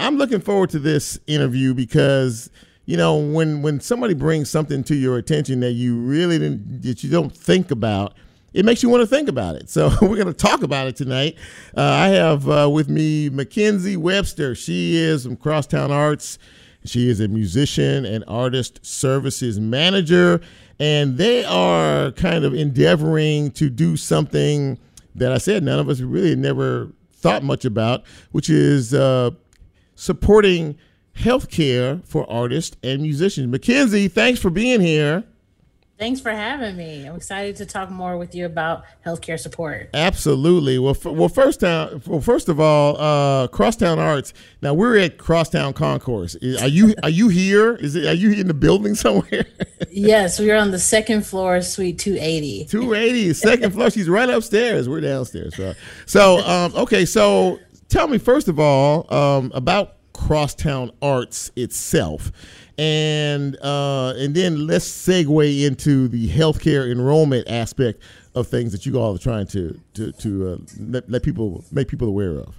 I'm looking forward to this interview because you know when when somebody brings something to your attention that you really didn't that you don't think about it makes you want to think about it. So we're going to talk about it tonight. Uh, I have uh, with me Mackenzie Webster. She is from Crosstown Arts. She is a musician and artist services manager, and they are kind of endeavoring to do something that I said none of us really never thought much about, which is uh, supporting healthcare for artists and musicians. Mackenzie, thanks for being here. Thanks for having me. I'm excited to talk more with you about healthcare support. Absolutely. Well, f- well, first time, well, first of all, uh, Crosstown Arts. Now we're at Crosstown Concourse. Are you are you here? Is it are you in the building somewhere? yes, we are on the second floor, Suite 280. 280, second floor. She's right upstairs. We're downstairs. So, so um, okay. So tell me first of all um, about Crosstown Arts itself and uh, and then let's segue into the healthcare enrollment aspect of things that you all are trying to to to uh, let, let, people make people aware of.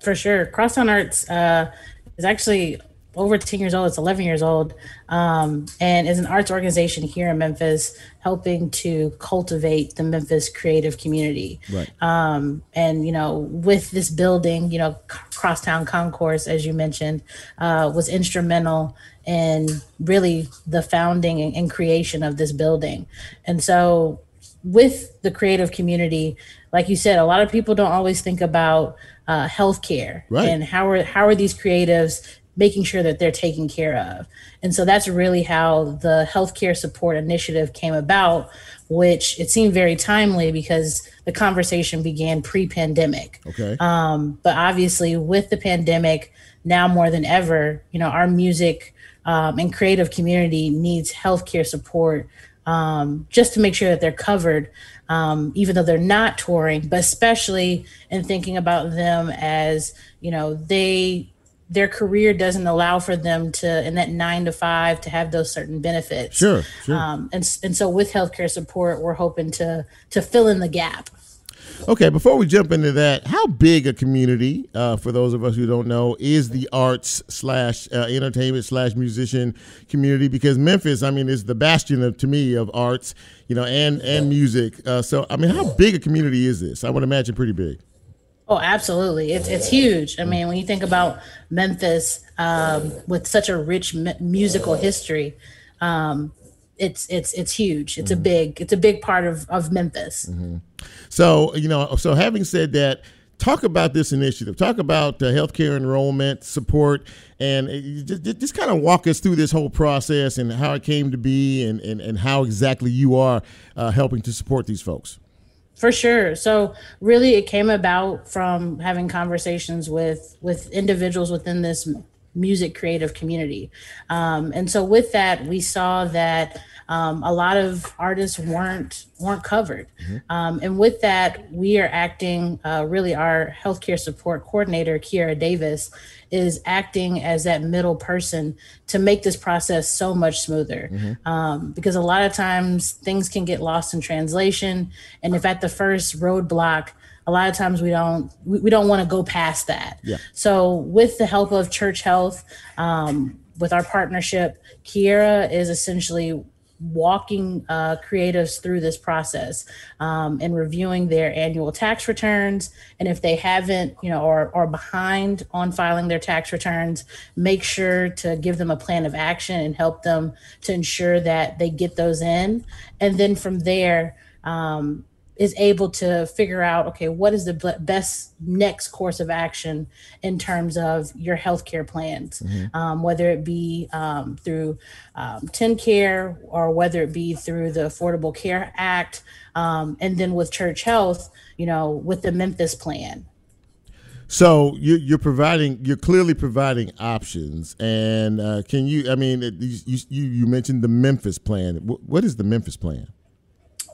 For sure, Crosstown Arts uh, is actually over 10 years old. It's 11 years old, um, and is an arts organization here in Memphis, helping to cultivate the Memphis creative community. Right. Um, and you know, with this building, you know, Crosstown Concourse, as you mentioned, uh, was instrumental in really the founding and, and creation of this building. And so, with the creative community, like you said, a lot of people don't always think about uh, healthcare right. and how are how are these creatives making sure that they're taken care of. And so that's really how the healthcare support initiative came about, which it seemed very timely because the conversation began pre-pandemic. Okay. Um, but obviously, with the pandemic, now more than ever, you know, our music um, and creative community needs healthcare support um, just to make sure that they're covered, um, even though they're not touring, but especially in thinking about them as, you know, they their career doesn't allow for them to in that nine to five to have those certain benefits. Sure, sure. Um, and and so with healthcare support, we're hoping to to fill in the gap. Okay, before we jump into that, how big a community, uh, for those of us who don't know, is the arts slash uh, entertainment slash musician community? Because Memphis, I mean, is the bastion of to me of arts, you know, and and music. Uh, so, I mean, how big a community is this? I would imagine pretty big. Oh, absolutely. It's it's huge. I mean, when you think about Memphis um, with such a rich m- musical history, um, it's it's it's huge. It's mm-hmm. a big it's a big part of of Memphis. Mm-hmm. So you know, so having said that, talk about this initiative. Talk about uh, healthcare enrollment support, and uh, just, just kind of walk us through this whole process and how it came to be, and and, and how exactly you are uh, helping to support these folks. For sure. So really it came about from having conversations with with individuals within this music creative community. Um, and so with that, we saw that um, a lot of artists weren't weren't covered. Um, and with that, we are acting. Uh, really, our healthcare support coordinator, Kiera Davis, is acting as that middle person to make this process so much smoother. Um, because a lot of times things can get lost in translation, and if at the first roadblock a lot of times we don't we, we don't want to go past that. Yeah. so with the help of church health um, with our partnership kiera is essentially walking uh, creatives through this process um, and reviewing their annual tax returns. And if they haven't you know or are behind on filing their tax returns make sure to give them a plan of action and help them to ensure that they get those in. And then from there um, is able to figure out okay what is the best next course of action in terms of your healthcare plans um, whether it be um, through um, TennCare or whether it be through the Affordable Care Act um, and then with Church Health you know with the Memphis plan So you, you're providing, you're clearly providing options. And uh, can you? I mean, you, you you mentioned the Memphis plan. Wh- What is the Memphis plan?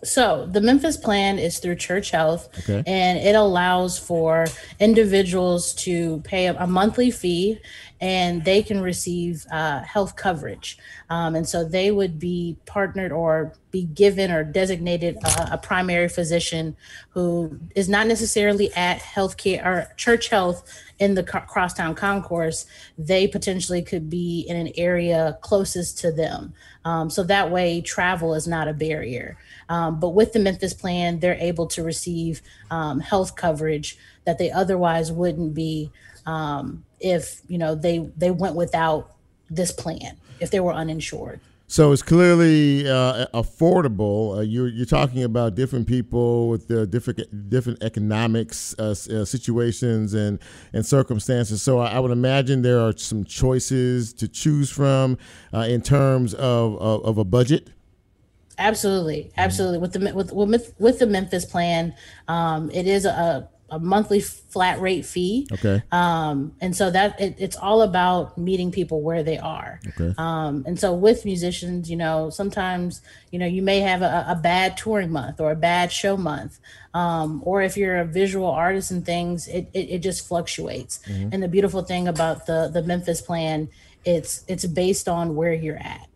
So the Memphis plan is through Church Health, Okay. and it allows for individuals to pay a, a monthly fee, and they can receive uh, health coverage. Um, and so they would be partnered or be given or designated uh, a primary physician who is not necessarily at healthcare or church health in the co- crosstown concourse. They potentially could be in an area closest to them. Um, so that way, travel is not a barrier. Um, but with the Memphis plan, they're able to receive um, health coverage that they otherwise wouldn't be um, if you know they they went without this plan if they were uninsured. So it's clearly uh, affordable. Uh, you're you're talking about different people with their different different economics uh, uh, situations and and circumstances. So I, I would imagine there are some choices to choose from uh, in terms of, of of a budget. Absolutely, absolutely. With the with with, with the Memphis plan, um, it is a, a monthly flat rate fee. Okay. Um, and so that it, it's all about meeting people where they are. Okay. Um, and so with musicians, you know, sometimes you know you may have a, a bad touring month or a bad show month, um, or if you're a visual artist and things, it it, it just fluctuates. Mhm. And the beautiful thing about the the Memphis plan, it's it's based on where you're at.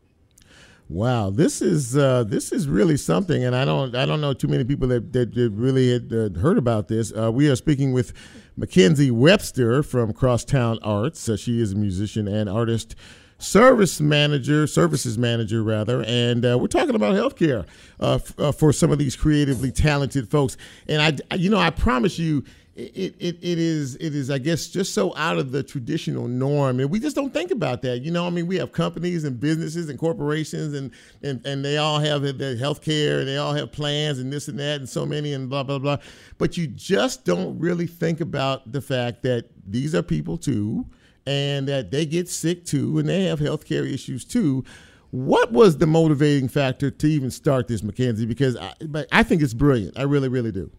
Wow, this is uh, this is really something, and I don't I don't know too many people that that, that really had uh, heard about this. Uh, we are speaking with Mackenzie Webster from Crosstown Arts. Uh, she is a musician and artist, service manager, services manager rather, and uh, we're talking about healthcare uh, f- for some of these creatively talented folks. And I- you know, I promise you. It, it, it is it is I guess just so out of the traditional norm. And we just don't think about that. You know I mean we have companies and businesses and corporations and and, and they all have their health care and they all have plans and this and that and so many and blah blah blah. But you just don't really think about the fact that these are people too and that they get sick too and they have health care issues too. What was the motivating factor to even start this Mackenzie? Because I, I think it's brilliant. I really really do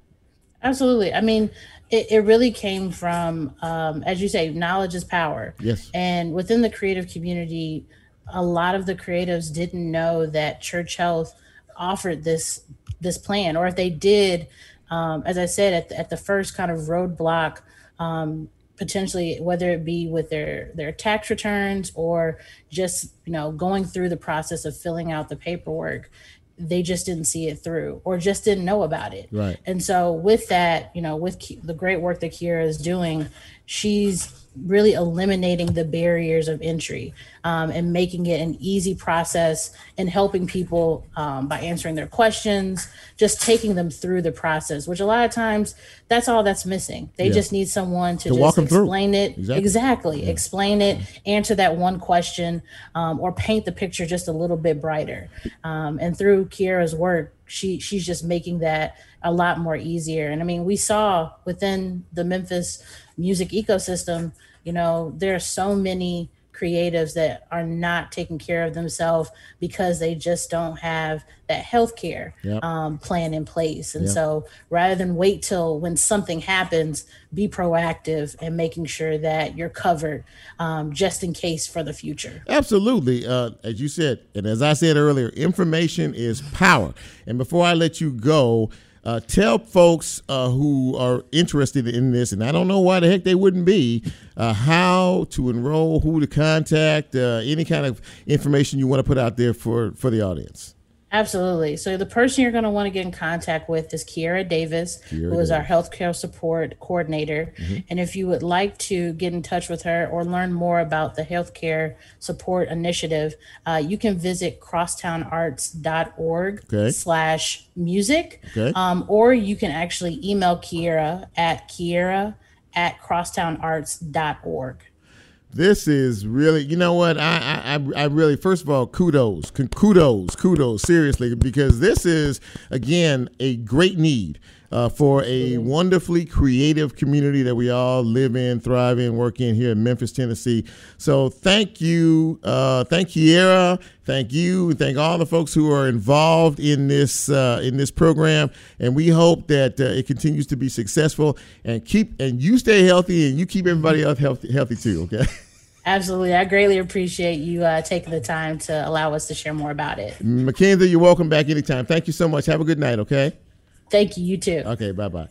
Absolutely. I mean, it, it really came from, um, as you say, knowledge is power. Yes. And within the creative community, a lot of the creatives didn't know that Church Health offered this this plan, or if they did, um, as I said at the, at the first kind of roadblock, um, potentially whether it be with their their tax returns or just you know going through the process of filling out the paperwork, they just didn't see it through or just didn't know about it. Right. And so with that, you know, with the great work that Kiera is doing, she's really eliminating the barriers of entry um, and making it an easy process and helping people um, by answering their questions, just taking them through the process, which a lot of times that's all that's missing. They Yeah. just need someone to, To just 'em through. explain it. Exactly. Exactly. Explain it, answer that one question, um, or paint the picture just a little bit brighter. Um, and through Kiera's work, she she's just making that a lot more easier. And I mean, we saw within the Memphis music ecosystem, you know, there are so many creatives that are not taking care of themselves because they just don't have that health care Yep. um, plan in place. And Yep. so rather than wait till when something happens, be proactive and making sure that you're covered um, just in case for the future. Absolutely. Uh, as you said, and as I said earlier, information is power. And before I let you go, uh, tell folks uh, who are interested in this, and I don't know why the heck they wouldn't be, uh, how to enroll, who to contact, uh, any kind of information you want to put out there for, for the audience. Absolutely. So the person you're going to want to get in contact with is Kiera Davis, Kiera who is our healthcare support coordinator. Mhm. And if you would like to get in touch with her or learn more about the healthcare support initiative, uh, you can visit crosstownarts.org Okay. slash music. Okay. Um, or you can actually email Kiera at Kiera at crosstownarts.org. This is really, you know what? I, I, I- really, first of all, kudos, kudos, kudos, seriously, because this is again a great need uh, for a wonderfully creative community that we all live in, thrive in, work in here in Memphis, Tennessee. So thank you, uh, thank Kiera, thank you, and thank all the folks who are involved in this uh, in this program, and we hope that uh, it continues to be successful and keep and you stay healthy and you keep everybody else healthy, healthy too. Okay. Absolutely. I greatly appreciate you uh, taking the time to allow us to share more about it. Mackenzie, you're welcome back anytime. Thank you so much. Have a good night, okay? Thank you. You too. Okay, bye bye.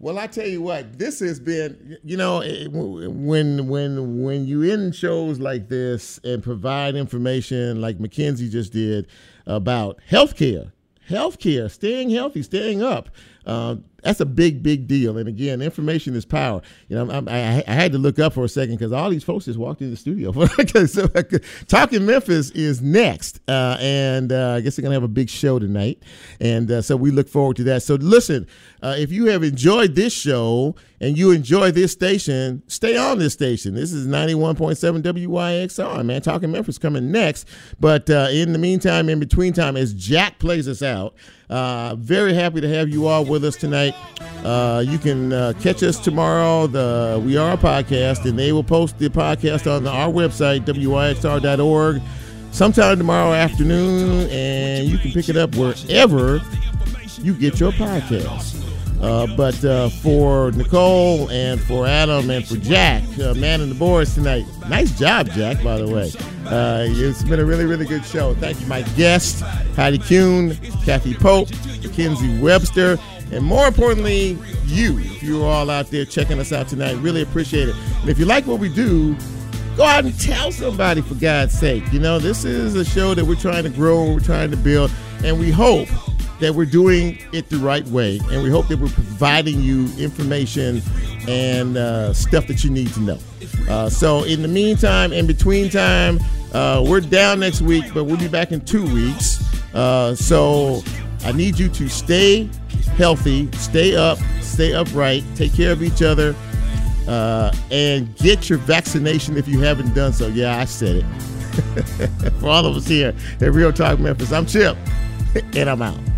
Well, I tell you what, this has been, you know, when when when you in shows like this and provide information like Mackenzie just did about healthcare, healthcare, staying healthy, staying up. Uh, that's a big, big deal. And again, information is power. You know, I'm, I, I had to look up for a second because all these folks just walked in the studio. so, Talking Memphis is next, uh, and uh, I guess they're gonna have a big show tonight, and uh, so we look forward to that. So listen, uh, if you have enjoyed this show and you enjoy this station, stay on this station. This is 91.7 WYXR, man. Talking Memphis coming next. But uh, in the meantime, in between time, as Jack plays us out, uh, very happy to have you all with us tonight. Uh, you can uh, catch us tomorrow. The We Are a Podcast, and they will post the podcast on our website, wyxr.org, sometime tomorrow afternoon, and you can pick it up wherever you get your podcast. Uh, but uh, for Nicole and for Adam and for Jack, uh, man in the boards tonight. Nice job, Jack, by the way. Uh, it's been a really, really good show. Thank you, my guests, Heidi Kuhn, Kathy Pope, Mackenzie Webster, and more importantly, you. If you're all out there checking us out tonight, really appreciate it. And if you like what we do, go out and tell somebody for God's sake. You know, this is a show that we're trying to grow, we're trying to build, and we hope that we're doing it the right way. And we hope that we're providing you information and uh, stuff that you need to know. Uh, so, in the meantime, in between time, uh, we're down next week, but we'll be back in two weeks. Uh, so, I need you to stay healthy, stay up, stay upright, take care of each other, uh, and get your vaccination if you haven't done so. Yeah, I said it. For all of us here at Real Talk Memphis, I'm Chip, and I'm out.